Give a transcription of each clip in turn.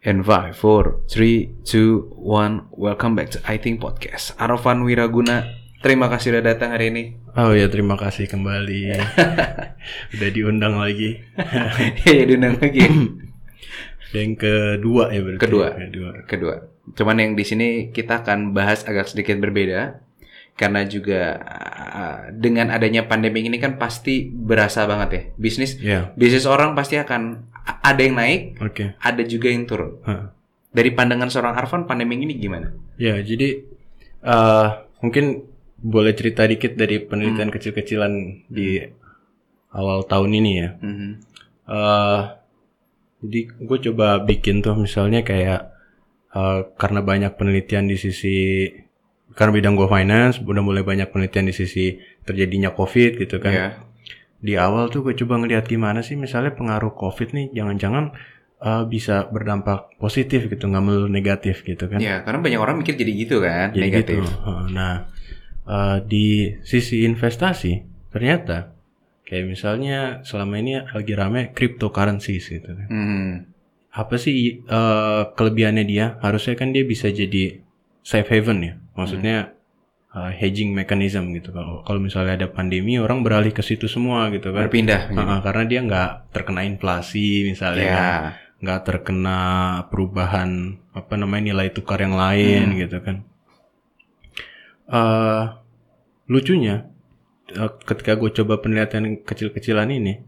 And 5, 4, 3, 2, 1 Welcome back to I Think Podcast. Arafan Wiraguna Terima kasih udah datang hari ini. Oh ya terima kasih kembali. Udah diundang lagi. Iya diundang lagi. Yang kedua ya berarti. Kedua. Kedua. Kedua. Cuman yang di sini kita akan bahas agak sedikit berbeda. Karena juga uh, dengan adanya pandemi ini kan pasti berasa banget ya. Bisnis Ya bisnis orang pasti akan ada yang naik oke Ada juga yang turun Hah. Dari pandangan seorang Arfan pandemi ini gimana? Ya jadi eh Mungkin boleh cerita dikit dari penelitian Hmm. kecil-kecilan di awal tahun ini ya Mhm. eh Jadi gue coba bikin tuh misalnya kayak eh, Karena banyak penelitian di sisi Karena bidang gue finance Udah mulai banyak penelitian di sisi terjadinya covid gitu kan Ya. Di awal tuh gue coba ngeliat gimana sih misalnya pengaruh covid nih jangan-jangan uh, bisa berdampak positif gitu nggak melulu negatif gitu kan. Ya, karena banyak orang mikir jadi gitu kan, jadi negatif. gitu nah uh, di sisi investasi ternyata kayak misalnya selama ini lagi rame cryptocurrencies gitu kan. Hmm. apa sih uh, kelebihannya dia? Harusnya kan dia bisa jadi safe haven ya. Maksudnya uh, hedging mechanism gitu kalau kalau misalnya ada pandemi orang beralih ke situ semua gitu kan Berpindah. gitu. Heeh, karena dia nggak terkena inflasi misalnya Ya. kan. nggak terkena perubahan apa namanya nilai tukar yang lain Hmm. gitu kan eh lucunya eh, ketika gue coba penelitian kecil-kecilan ini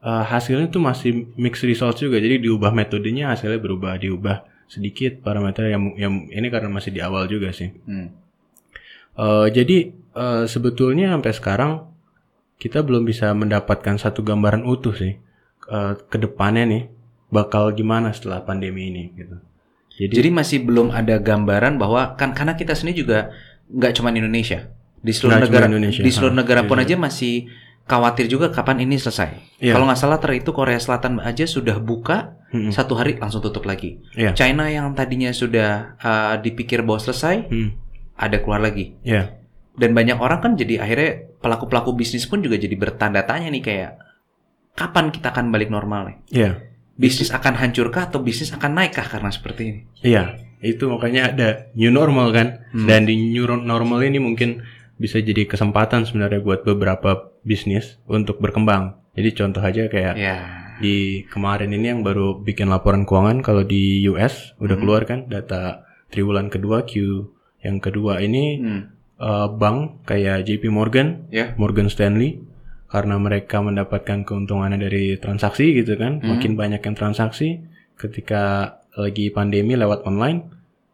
eh, hasilnya tuh masih mixed results juga jadi diubah metodenya hasilnya berubah diubah sedikit parameter yang yang ini karena masih di awal juga sih Hmm. Eh, jadi eh, sebetulnya sampai sekarang kita belum bisa mendapatkan satu gambaran utuh sih uh, ke depannya nih bakal gimana setelah pandemi ini gitu. Jadi, Jadi masih belum ada gambaran bahwa kan karena kita sendiri juga nggak cuma Indonesia di seluruh negara Indonesia. di seluruh Ha, negara pun iya. aja masih khawatir juga kapan ini selesai. Iya. Kalau nggak salah ter itu Korea Selatan aja sudah buka Mm-mm. satu hari langsung tutup lagi. Iya. China yang tadinya sudah uh, dipikir bahwa selesai Hmm, ada keluar lagi. ya, Dan banyak orang kan jadi akhirnya pelaku-pelaku bisnis pun juga jadi bertanda tanya nih kayak kapan kita akan balik normal nih? ya, Bisnis akan hancurkah atau bisnis akan naikkah karena seperti ini? iya. Itu makanya ada new normal kan. Hmm. Dan di new normal ini mungkin bisa jadi kesempatan sebenarnya buat beberapa bisnis untuk berkembang. Jadi contoh aja kayak Ya. di kemarin ini yang baru bikin laporan keuangan kalau di US udah Hmm. keluar kan data triwulan kedua Q yang kedua ini Hmm. eh, bank kayak JP Morgan, Ya. Morgan Stanley karena mereka mendapatkan keuntungannya dari transaksi gitu kan, Hmm. makin banyak yang transaksi ketika lagi pandemi lewat online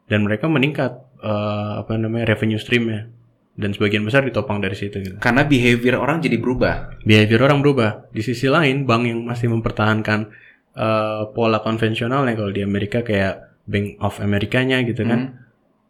dan mereka meningkat eh, apa namanya revenue streamnya dan sebagian besar ditopang dari situ gitu. Karena behavior orang jadi berubah. Behavior orang berubah. Di sisi lain, bank yang masih mempertahankan eh, pola konvensionalnya kalau di Amerika kayak Bank of Amerikanya gitu kan, Hmm.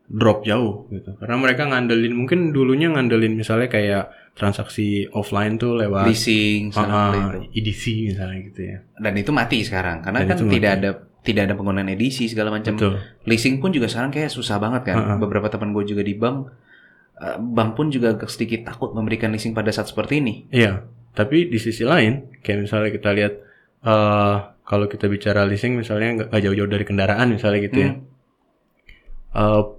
Drop jauh gitu. Karena mereka ngandelin mungkin dulunya ngandelin misalnya kayak transaksi offline tuh lewat leasing itu. EDC misalnya gitu ya. Dan itu mati sekarang karena Dan kan tidak mati. ada tidak ada penggunaan edisi segala macam. Betul. Leasing pun juga sekarang kayak susah banget kan. Ah, ah. Beberapa teman gue juga di bank eh, bank pun juga agak sedikit takut memberikan leasing pada saat seperti ini. Iya. Tapi di sisi lain, kayak misalnya kita lihat eh kalau kita bicara leasing misalnya nggak jauh-jauh dari kendaraan misalnya gitu ya. Hmm.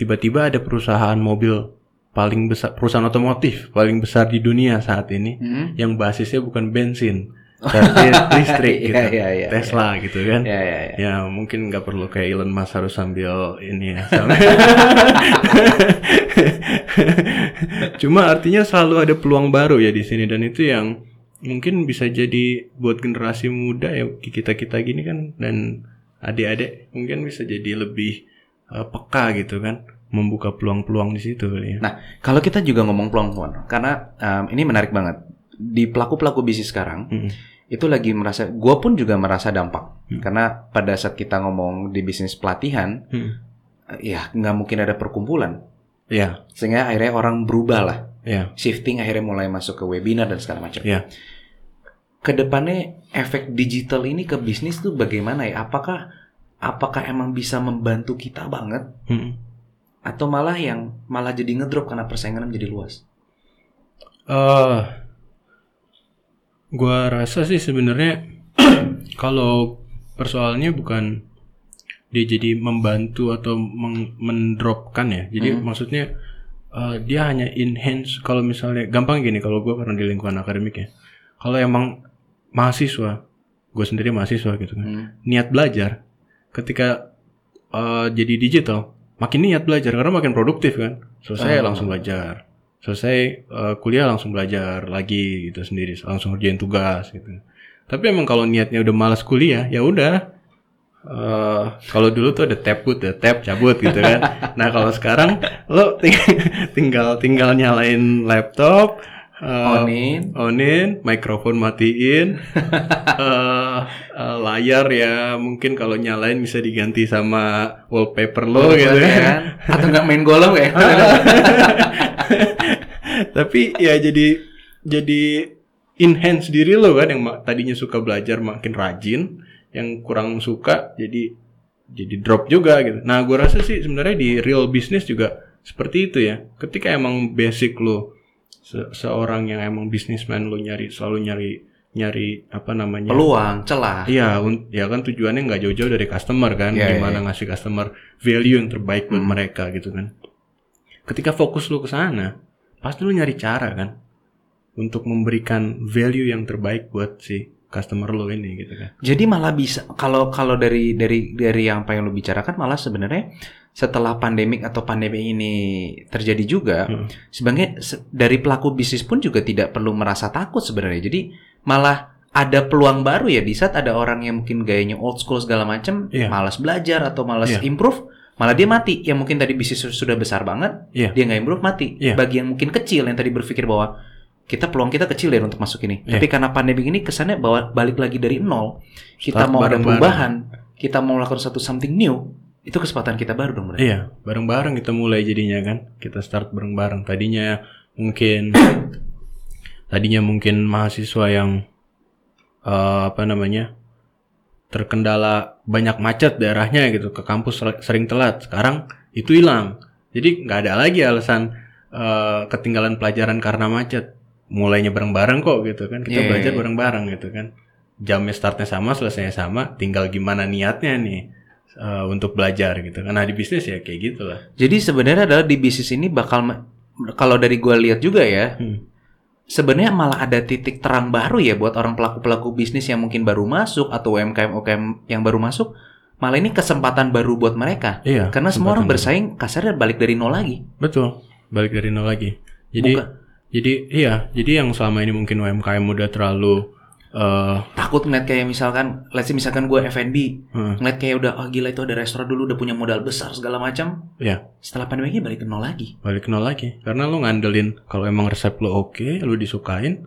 Tiba-tiba ada perusahaan mobil paling besar perusahaan otomotif paling besar di dunia saat ini Hmm. yang basisnya bukan bensin tapi listrik gitu Iya, iya, iya, Tesla gitu kan Ya ya ya. ya mungkin nggak perlu kayak Elon Musk harus sambil ini ya sambil- cuma artinya selalu ada peluang baru ya di sini dan itu yang mungkin bisa jadi buat generasi muda ya kita kita gini kan dan adik-adik mungkin bisa jadi lebih eh, peka gitu kan membuka peluang-peluang di situ ya. Nah, kalau kita juga ngomong peluang-peluang, karena um, ini menarik banget. Di pelaku-pelaku bisnis sekarang, Mm-mm. itu lagi merasa, gue pun juga merasa dampak. Hmm. Karena pada saat kita ngomong di bisnis pelatihan, Mm. eh, ya nggak mungkin ada perkumpulan. Ya, Sehingga akhirnya orang berubah lah. ya, Shifting akhirnya mulai masuk ke webinar dan segala macam. ya. Ke depannya efek digital ini ke bisnis tuh bagaimana ya? Apakah apakah emang bisa membantu kita banget? Mm. Atau malah yang malah jadi ngedrop karena persaingan menjadi luas? Eh, gua rasa sih sebenarnya kalau persoalannya bukan dia jadi membantu atau meng- mendropkan ya. Jadi maksudnya eh, dia hanya enhance kalau misalnya gampang gini kalau gue pernah di lingkungan akademik ya. Kalau emang mahasiswa, gue sendiri mahasiswa gitu kan, Hmm. niat belajar ketika eh, jadi digital makin niat belajar karena makin produktif kan. Selesai Oh. langsung belajar. Selesai eh, kuliah langsung belajar lagi gitu sendiri, langsung kerjain tugas gitu. Tapi emang kalau niatnya udah malas kuliah, ya udah eh kalau dulu tuh ada tab put, ada tab cabut gitu kan. nah kalau sekarang lo ting- tinggal tinggal nyalain laptop, eh, Onin. onin, mikrofon matiin, layar ya mungkin kalau nyalain bisa diganti sama wallpaper lo gitu ya kan. Atau nggak main golf ya? Tapi ya jadi jadi enhance diri lo kan yang tadinya suka belajar makin rajin, yang kurang suka jadi jadi drop juga gitu. Nah, gue rasa sih sebenarnya di real business juga seperti itu ya. Ketika emang basic lo se- seorang yang emang businessman lo nyari selalu nyari nyari apa namanya Peluang, celah. Iya, ya kan tujuannya nggak jauh-jauh dari customer kan, Iya, gimana ngasih customer value yang terbaik buat mereka gitu kan. Ketika fokus lu ke sana, pasti lu nyari cara kan untuk memberikan value yang terbaik buat si customer lu ini gitu kan. Jadi malah bisa kalau kalau dari dari dari yang apa yang lu bicarakan malah sebenarnya setelah pandemik atau pandemi ini terjadi juga Hmm. sebenarnya se- dari pelaku bisnis pun juga tidak perlu merasa takut sebenarnya. Jadi malah ada peluang baru ya di saat ada orang yang mungkin gayanya old school segala macam, Iya. malas belajar atau malas Iya. improve, malah dia mati. Yang mungkin tadi bisnis sudah besar banget, Iya. dia nggak improve mati. Iya. Bagi yang mungkin kecil yang tadi berpikir bahwa kita peluang kita kecil ya untuk masuk ini. Iya. Tapi karena pandemi ini kesannya bahwa balik lagi dari nol, kita Start mau ada bareng-bareng. perubahan, kita mau melakukan satu something new, itu kesempatan kita baru dong berarti. Iya, bareng-bareng kita mulai jadinya kan. Kita start bareng-bareng. Tadinya mungkin tadinya mungkin mahasiswa yang eh, apa namanya? terkendala banyak macet daerahnya gitu ke kampus ser- sering telat. Sekarang itu hilang. Jadi nggak ada lagi alasan eh, ketinggalan pelajaran karena macet. Mulainya bareng-bareng kok gitu kan. Kita Iya, iya, belajar iya. bareng-bareng gitu kan. Jamnya startnya sama, selesainya sama. Tinggal gimana niatnya nih eh, untuk belajar gitu. Karena di bisnis ya kayak gitulah. Jadi sebenarnya adalah di bisnis ini bakal kalau dari gua lihat juga ya, Hmm. Sebenarnya malah ada titik terang baru ya buat orang pelaku-pelaku bisnis yang mungkin baru masuk atau UMKM UMKM yang baru masuk. Malah ini kesempatan baru buat mereka. Iya. Karena semua orang bersaing kasarnya balik dari nol lagi. Betul, balik dari nol lagi. Jadi, Bukan. jadi iya, jadi yang selama ini mungkin UMKM udah terlalu eh Takut ngeliat kayak misalkan, let's say misalkan gue F&B, hmm, ngeliat kayak udah, oh gila itu ada restoran dulu udah punya modal besar segala macam. ya Setelah pandemi ini balik ke nol lagi. balik ke nol lagi. Karena lu ngandelin kalau emang resep lu oke, lu disukain,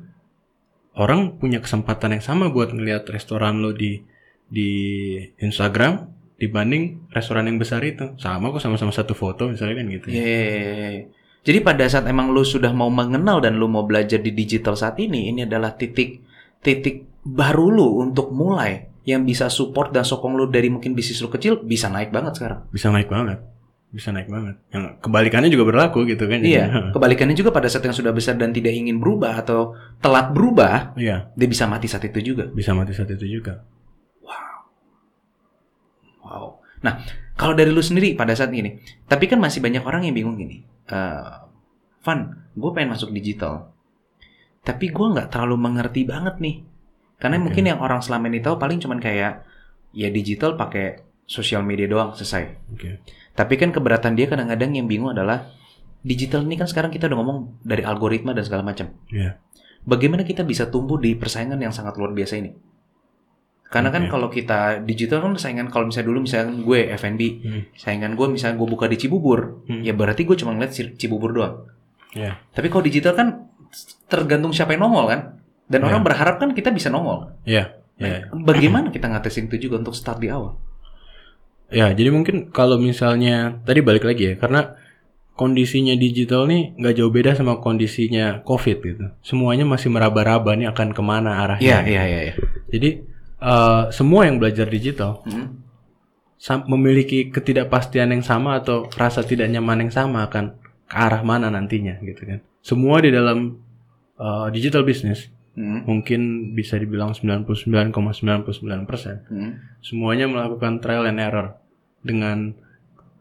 orang punya kesempatan yang sama buat ngelihat restoran lu di di Instagram dibanding restoran yang besar itu. Sama kok sama-sama satu foto misalnya kan gitu. Iya. Yeay. Jadi pada saat emang lu sudah mau mengenal dan lu mau belajar di digital saat ini, ini adalah titik titik baru lu untuk mulai yang bisa support dan sokong lu dari mungkin bisnis lu kecil bisa naik banget sekarang. Bisa naik banget. Bisa naik banget. Yang kebalikannya juga berlaku gitu kan. Iya. Kebalikannya juga pada saat yang sudah besar dan tidak ingin berubah atau telat berubah, Iya, dia bisa mati saat itu juga. bisa mati saat itu juga. Wow. Nah, kalau dari lu sendiri pada saat ini, tapi kan masih banyak orang yang bingung gini. Eh, Van, gue pengen masuk digital, tapi gue nggak terlalu mengerti banget nih. Karena Oke. mungkin yang orang selama ini tahu paling cuman kayak ya digital pakai sosial media doang selesai. Oke. Tapi kan keberatan dia kadang-kadang yang bingung adalah digital ini kan sekarang kita udah ngomong dari algoritma dan segala macam. Iya. Bagaimana kita bisa tumbuh di persaingan yang sangat luar biasa ini? Karena kan Oke. kalau kita digital kan saingan kalau misalnya dulu misalnya gue F&B, Hmm. saingan gue misalnya gue buka di Cibubur, Hmm. ya berarti gue cuma ngeliat Ci- Cibubur doang. Iya. Tapi kalau digital kan tergantung siapa yang nongol kan, dan Ya. orang berharap kan kita bisa nongol. Iya. Nah, Iya. Bagaimana kita ngatasin itu juga untuk start di awal? Ya, jadi mungkin kalau misalnya tadi balik lagi ya, karena kondisinya digital nih nggak jauh beda sama kondisinya COVID gitu. Semuanya masih meraba-raba nih akan ke mana arahnya. iya, iya. Jadi eh, semua yang belajar digital Hmm. memiliki ketidakpastian yang sama atau rasa tidak nyaman yang sama akan ke arah mana nantinya gitu kan. Semua di dalam eh, digital business Hmm. mungkin bisa dibilang 99,99% Hmm. semuanya melakukan trial and error. dengan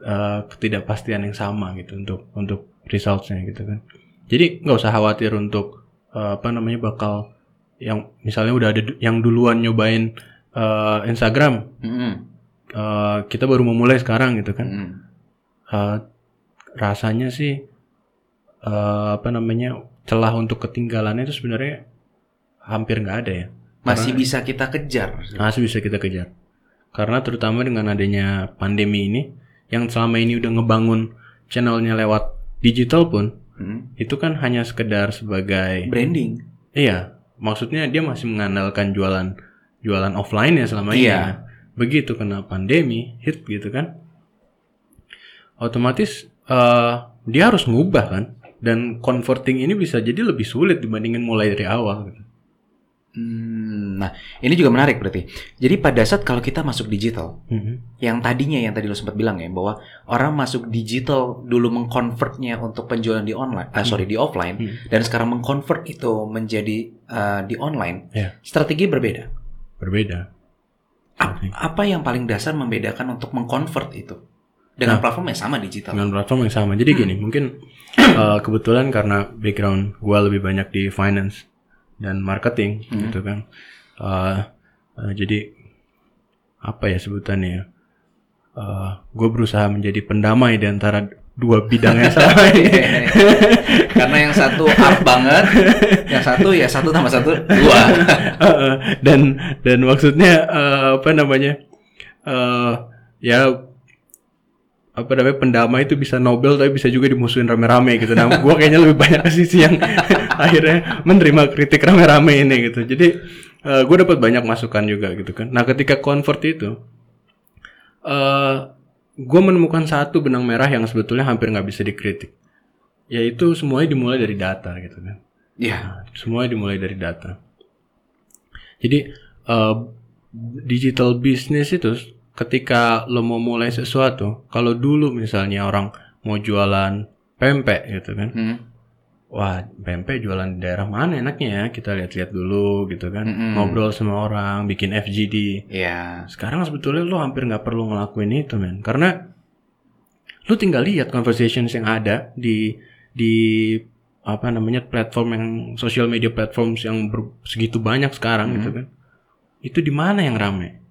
eh, ketidakpastian yang sama gitu untuk untuk resultsnya gitu kan. Jadi nggak usah khawatir untuk eh, apa namanya bakal yang misalnya udah ada yang duluan nyobain eh, Instagram, Mm-mm. eh, kita baru mau mulai sekarang gitu kan. Mm-mm. Eh, rasanya sih eh, apa namanya celah untuk ketinggalannya itu sebenarnya hampir nggak ada ya. Masih bisa kita kejar. Masih bisa kita kejar. Karena terutama dengan adanya pandemi ini, yang selama ini udah ngebangun channelnya lewat digital pun, Mm. itu kan hanya sekedar sebagai, Branding. iya, maksudnya dia masih mengandalkan jualan jualan offline ya selama ini. Iya. ya. Begitu kena pandemi, hit gitu kan, otomatis eh, dia harus ngubah kan, dan converting ini bisa jadi lebih sulit dibandingin mulai dari awal. Gitu. Hmm, nah, ini juga menarik berarti. Jadi pada saat kalau kita masuk digital, Mhm. yang tadinya yang tadi lo sempat bilang ya bahwa orang masuk digital dulu mengkonvertnya untuk penjualan di online, ah, sorry di offline, Hmm. dan sekarang mengkonvert itu menjadi uh, di online, Ya. strategi berbeda. Berbeda. A- apa yang paling dasar membedakan untuk mengkonvert itu dengan Nah. platform yang sama digital? dengan platform yang sama. Jadi gini, mungkin uh, kebetulan karena background gua lebih banyak di finance dan marketing Hmm. gitu kan. Uh, uh, jadi apa ya sebutannya ya? Uh, gue berusaha menjadi pendamai di antara dua bidang yang sama ini. Karena yang satu up banget, yang satu ya satu tambah satu dua. Uh, dan dan maksudnya uh, apa namanya? Uh, ya apa namanya pendamai itu bisa Nobel tapi bisa juga dimusuhin rame-rame gitu. Nah, gua kayaknya lebih banyak ke sisi yang akhirnya menerima kritik rame-rame ini gitu. Jadi eh gue dapat banyak masukan juga gitu kan. Nah, ketika convert itu eh gue menemukan satu benang merah yang sebetulnya hampir nggak bisa dikritik. Yaitu semuanya dimulai dari data gitu kan. Ya, Semuanya dimulai dari data. Jadi eh, digital business itu ketika lo mau mulai sesuatu, kalau dulu misalnya orang mau jualan pempek gitu kan, Hmm. wah pempek jualan di daerah mana enaknya ya? Kita lihat-lihat dulu gitu kan, Mm-mm. ngobrol sama orang, bikin FGD. ya, Sekarang sebetulnya lo hampir nggak perlu ngelakuin itu men, karena lo tinggal lihat conversations yang ada di di apa namanya platform yang social media platforms yang ber- segitu banyak sekarang gitu kan, itu di mana yang rame?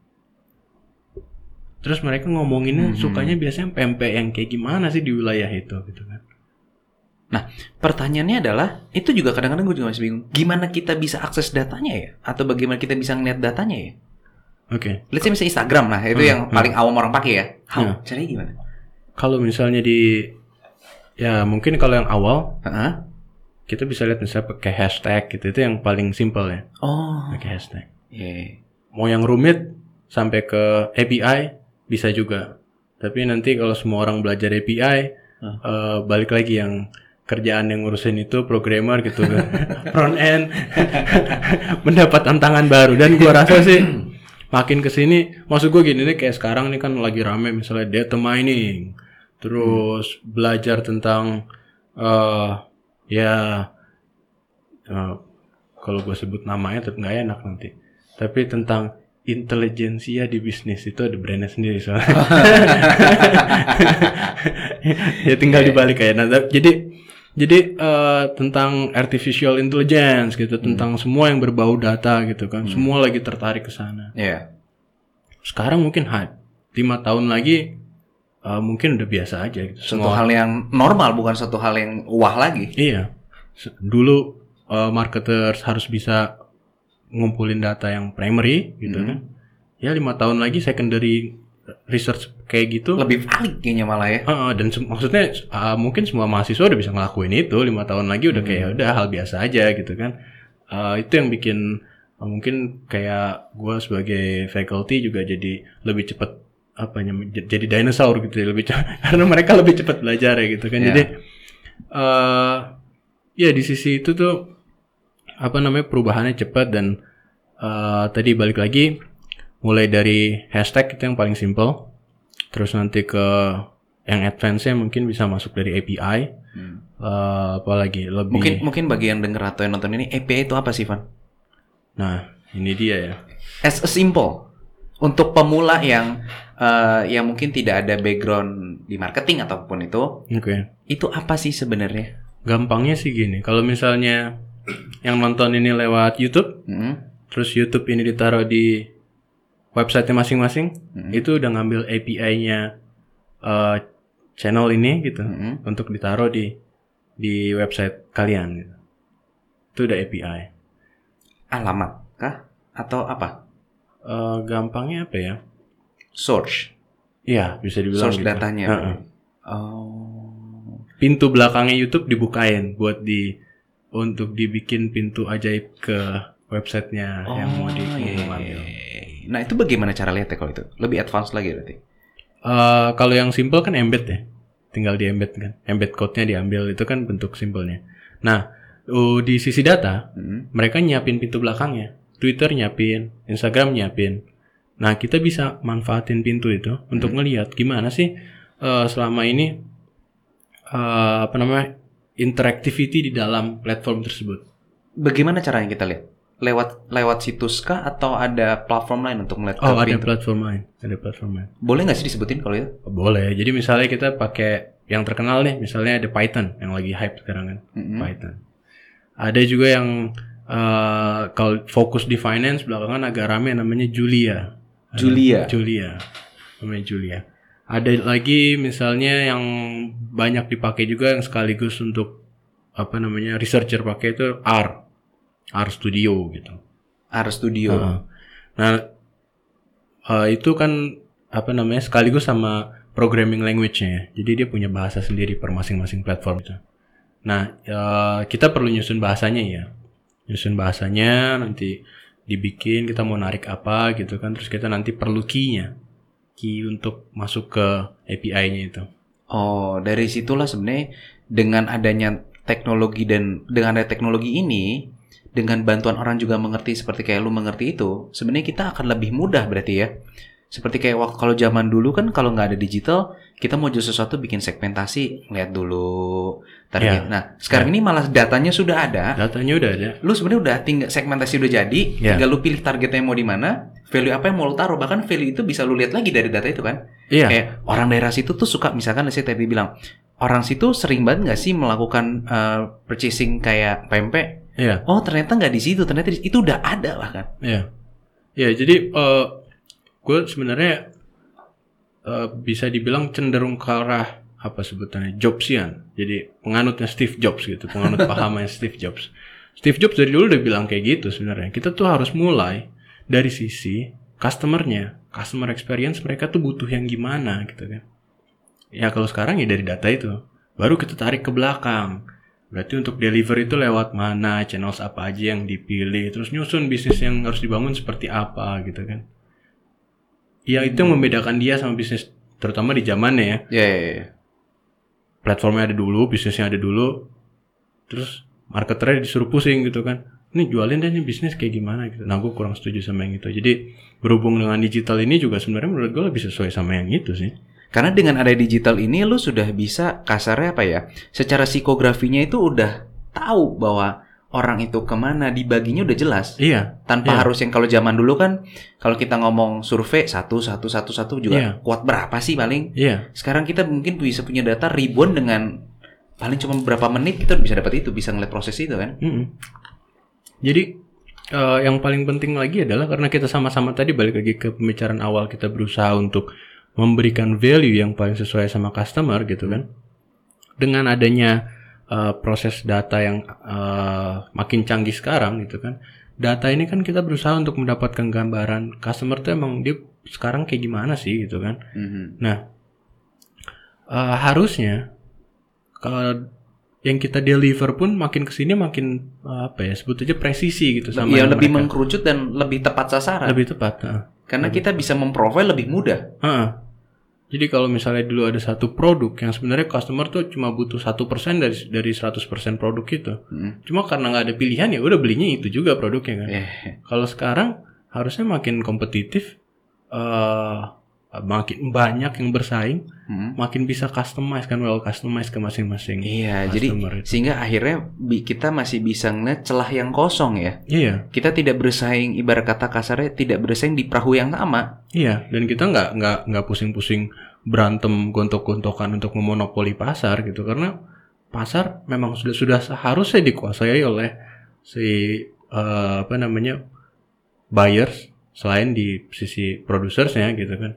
Terus mereka ngomonginnya sukanya biasanya pempek yang kayak gimana sih di wilayah itu gitu kan? Nah, pertanyaannya adalah itu juga kadang-kadang gue juga masih bingung. Gimana kita bisa akses datanya ya? Atau bagaimana kita bisa ngeliat datanya ya? Oke, Let's say misalnya Instagram lah, itu yang paling awam orang pakai ya. How? Hmm. Caranya gimana? kalau misalnya di ya mungkin kalau yang awal Heeh. kita bisa lihat misalnya pakai hashtag gitu itu yang paling simple ya Oh, pakai hashtag. iya. Mau yang rumit sampai ke API bisa juga. Tapi nanti kalau semua orang belajar API Hmm. eh, balik lagi yang kerjaan yang ngurusin itu programmer gitu front end. Mendapat tantangan baru. Dan gua rasa sih makin ke sini maksud gue gini nih kayak sekarang nih kan lagi rame misalnya data mining. Terus belajar tentang eh ya eh, kalau gue sebut namanya tetap nggak enak nanti. Tapi tentang intelijensia di bisnis itu ada brandnya sendiri soalnya ya tinggal dibalik kayak nah, jadi jadi eh, tentang artificial intelligence gitu tentang semua yang berbau data gitu kan semua lagi tertarik ke sana Iya. sekarang mungkin hype lima tahun lagi eh, mungkin udah biasa aja gitu. Suatu hal yang normal, bukan suatu hal yang wah lagi. Iya. Dulu uh, marketers harus bisa ngumpulin data yang primary gitu kan. Ya lima tahun lagi secondary research kayak gitu. Lebih valid kayaknya malah ya. Heeh, dan se- maksudnya uh, mungkin semua mahasiswa udah bisa ngelakuin itu lima tahun lagi udah kayak udah hal biasa aja gitu kan. Uh, itu yang bikin uh, mungkin kayak gua sebagai faculty juga jadi lebih cepat apa namanya jadi dinosaur gitu ya, lebih cepat karena mereka lebih cepat belajar ya gitu kan. Iya. Jadi eh ya di sisi itu tuh apa namanya perubahannya cepat dan eh tadi balik lagi mulai dari hashtag itu yang paling simple terus nanti ke yang advance-nya mungkin bisa masuk dari API Hmm. eh apalagi lebih Mungkin mungkin bagi yang denger atau yang nonton ini API itu apa sih, Van? nah ini dia ya As a simple untuk pemula yang eh, yang mungkin tidak ada background di marketing ataupun itu, Oke. itu apa sih sebenarnya? Gampangnya sih gini, kalau misalnya yang nonton ini lewat YouTube, Mm, terus YouTube ini ditaruh di website masing-masing, mm, itu udah ngambil API-nya eh, channel ini gitu mm. untuk ditaruh di di website kalian gitu. Itu udah API. alamat kah atau apa? Eh, gampangnya apa ya? Source, Iya, bisa dibilang source gitu. datanya. Heeh. Oh, Pintu belakangnya YouTube dibukain buat di untuk dibikin pintu ajaib ke websitenya yang mau di Oh, mau iya, iya, iya. Nah itu bagaimana cara lihatnya kalau itu? Lebih advance lagi berarti? Eh, kalau yang simple kan embed ya, tinggal di embed kan, embed code-nya diambil itu kan bentuk simpelnya. Nah, uh, di sisi data Mm. mereka nyiapin pintu belakangnya, Twitter nyiapin, Instagram nyiapin. Nah, kita bisa manfaatin pintu itu untuk ngelihat gimana sih eh, selama ini eh, apa namanya interactivity di dalam platform tersebut. Bagaimana caranya kita lihat? Lewat lewat situs kah atau ada platform lain untuk melihat Oh, ada platform lain, ada platform lain. Boleh nggak sih disebutin kalau itu? Boleh. Jadi misalnya kita pakai yang terkenal nih, misalnya ada Python yang lagi hype sekarang kan. Mm-mm. Python. Ada juga yang eh, kalau fokus di finance belakangan agak rame namanya Julia. Ada Julia. Julia. Namanya Julia. Ada lagi misalnya yang banyak dipakai juga yang sekaligus untuk apa namanya researcher pakai itu R. R Studio gitu. R Studio. Heeh. Nah, eh, itu kan apa namanya sekaligus sama programming language-nya ya. Jadi dia punya bahasa sendiri per masing-masing platform itu. Nah, eh, kita perlu nyusun bahasanya ya. Nyusun bahasanya nanti dibikin kita mau narik apa gitu kan. Terus kita nanti perlu key-nya. Key untuk masuk ke API-nya itu. Oh, dari situlah sebenarnya dengan adanya teknologi dan dengan ada teknologi ini, dengan bantuan orang juga mengerti seperti kayak lu mengerti itu, sebenarnya kita akan lebih mudah berarti ya. Seperti kayak waktu kalau zaman dulu kan kalau nggak ada digital, kita mau jual sesuatu bikin segmentasi, lihat dulu target. Ya. Nah, sekarang ini malah datanya sudah ada. Datanya udah ada. Lu sebenarnya udah tinggal segmentasi udah jadi, Ya. tinggal lu pilih targetnya mau di mana, value apa yang mau lu taruh, bahkan value itu bisa lu lihat lagi dari data itu kan. Iya. Kayak orang daerah situ tuh suka misalkan saya tadi bilang orang situ sering banget nggak sih melakukan uh, purchasing kayak pempek? Iya. Oh ternyata nggak di situ, ternyata di- itu udah ada bahkan. Iya. Ya, jadi eh gue sebenarnya eh, bisa dibilang cenderung ke arah apa sebutannya Jobsian. Jadi penganutnya Steve Jobs gitu, penganut pahamnya Steve Jobs. Steve Jobs dari dulu udah bilang kayak gitu sebenarnya. Kita tuh harus mulai dari sisi customernya, customer experience mereka tuh butuh yang gimana gitu kan. Ya kalau sekarang ya dari data itu, baru kita tarik ke belakang. Berarti untuk deliver itu lewat mana, channels apa aja yang dipilih, terus nyusun bisnis yang harus dibangun seperti apa gitu kan. Ya itu yang membedakan dia sama bisnis terutama di zamannya ya. Ya, ya, ya. Platformnya ada dulu, bisnisnya ada dulu. Terus marketernya disuruh pusing gitu kan. Ini jualin deh nih bisnis kayak gimana gitu. Nah gue kurang setuju sama yang itu. Jadi berhubung dengan digital ini juga sebenarnya menurut gue lebih sesuai sama yang itu sih. Karena dengan ada digital ini lu sudah bisa kasarnya apa ya? Secara psikografinya itu udah tahu bahwa orang itu ke mana dibaginya udah jelas. Iya. Tanpa Iya. harus yang kalau zaman dulu kan kalau kita ngomong survei satu satu satu satu juga Iya. kuat berapa sih paling? Iya. Sekarang kita mungkin bisa punya data ribuan dengan paling cuma beberapa menit kita bisa dapat itu, bisa ngeliat proses itu kan. Mm-mm. Jadi eh, yang paling penting lagi adalah karena kita sama-sama tadi balik lagi ke pembicaraan awal kita berusaha untuk memberikan value yang paling sesuai sama customer gitu kan. Dengan adanya eh, proses data yang eh, makin canggih sekarang gitu kan. Data ini kan kita berusaha untuk mendapatkan gambaran customer tuh emang dia sekarang kayak gimana sih gitu kan. Nah, eh, harusnya kalau yang kita deliver pun makin ke sini makin eh, apa ya sebut aja presisi gitu sama yang lebih mereka. mengkerucut dan lebih tepat sasaran. lebih tepat. heeh. Karena kita bisa memprofile lebih mudah. Heeh. Jadi kalau misalnya dulu ada satu produk yang sebenarnya customer tuh cuma butuh satu persen dari dari 100% produk itu, Hmm. cuma karena nggak ada pilihan ya udah belinya itu juga produknya kan. Eh, Kalau sekarang harusnya makin kompetitif, uh, makin banyak yang bersaing, Hmm. makin bisa customize kan well customize ke masing-masing. Iya, jadi itu. sehingga akhirnya kita masih bisa ngeliat celah yang kosong ya. Iya, Kita tidak bersaing ibarat kata kasarnya tidak bersaing di perahu yang sama. iya. Dan kita nggak nggak nggak pusing-pusing berantem gontok-gontokan untuk memonopoli pasar gitu karena pasar memang sudah sudah seharusnya dikuasai oleh si eh, apa namanya buyers selain di sisi produsersnya gitu kan.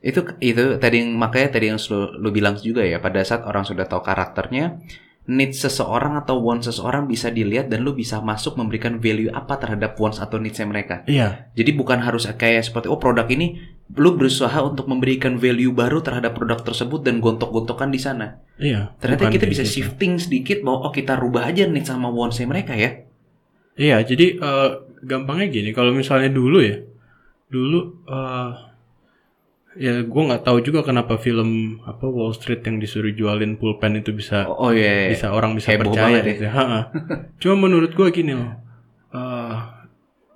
Itu itu tadi yang makanya tadi yang lu, lu bilang juga ya pada saat orang sudah tahu karakternya, need seseorang atau want seseorang bisa dilihat dan lu bisa masuk memberikan value apa terhadap wants atau needs mereka. Iya, Jadi bukan harus kayak seperti oh produk ini lu berusaha untuk memberikan value baru terhadap produk tersebut dan gontok-gontokan di sana. iya. Ternyata kita bisa gitu. shifting sedikit bahwa oh kita rubah aja nih sama wants mereka ya. Iya, jadi eh, gampangnya gini, kalau misalnya dulu ya, dulu eh ya gue nggak tahu juga kenapa film apa Wall Street yang disuruh jualin pulpen itu bisa Oh, oh iya, iya. bisa orang bisa Heboh percaya ya. gitu. ya. Cuma menurut gue gini loh, eh,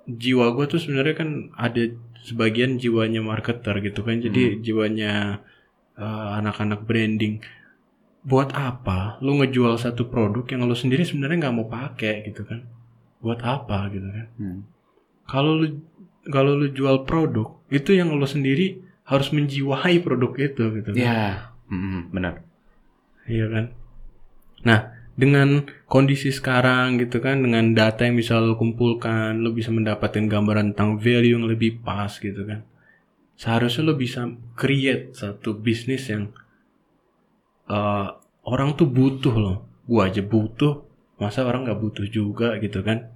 jiwa gue tuh sebenarnya kan ada sebagian jiwanya marketer gitu kan, Hmm. jadi jiwanya eh, anak-anak branding. Buat apa lu ngejual satu produk yang lu sendiri sebenarnya nggak mau pakai gitu kan? Buat apa gitu kan? Hmm. Kalau lu kalau lu jual produk itu yang lu sendiri harus menjiwai produk itu gitu. kan. Ya, mm, benar. Iya kan. Nah dengan kondisi sekarang gitu kan dengan data yang bisa lo kumpulkan lo bisa mendapatkan gambaran tentang value yang lebih pas gitu kan. Seharusnya lo bisa create satu bisnis yang eh, orang tuh butuh loh. Gua aja butuh, masa orang nggak butuh juga gitu kan?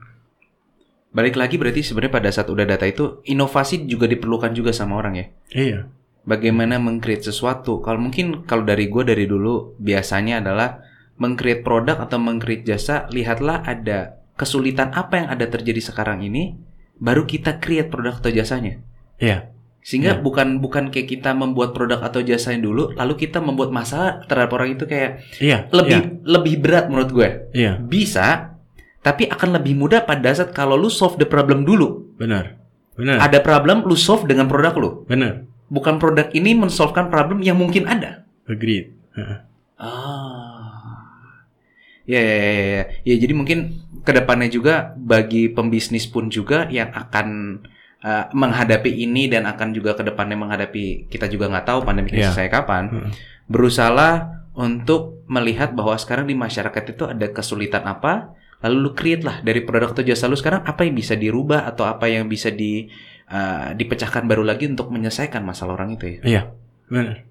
Balik lagi berarti sebenarnya pada saat udah data itu inovasi juga diperlukan juga sama orang ya. Iya, Bagaimana mengcreate sesuatu? Kalau mungkin kalau dari gue dari dulu biasanya adalah mengcreate produk atau mengcreate jasa, lihatlah ada kesulitan apa yang ada terjadi sekarang ini, baru kita create produk atau jasanya. iya, Sehingga Ya. bukan bukan kayak kita membuat produk atau jasanya dulu, lalu kita membuat masalah terhadap orang itu kayak iya, lebih lebih berat menurut gue. iya, Bisa, tapi akan lebih mudah pada saat kalau lu solve the problem dulu. benar, benar, Ada problem, lu solve dengan produk lu. benar, Bukan produk ini mensolvekan problem yang mungkin ada. agreed. Ah. Ya, ya, ya, ya. Ya, jadi mungkin ke depannya juga bagi pembisnis pun juga yang akan uh, menghadapi ini dan akan juga ke depannya menghadapi kita juga nggak tahu pandemi ini Iya. selesai kapan. Heeh. Berusahalah untuk melihat bahwa sekarang di masyarakat itu ada kesulitan apa, lalu lu create lah dari produk atau jasa lu sekarang apa yang bisa dirubah atau apa yang bisa di uh, dipecahkan baru lagi untuk menyelesaikan masalah orang itu ya. Iya, benar.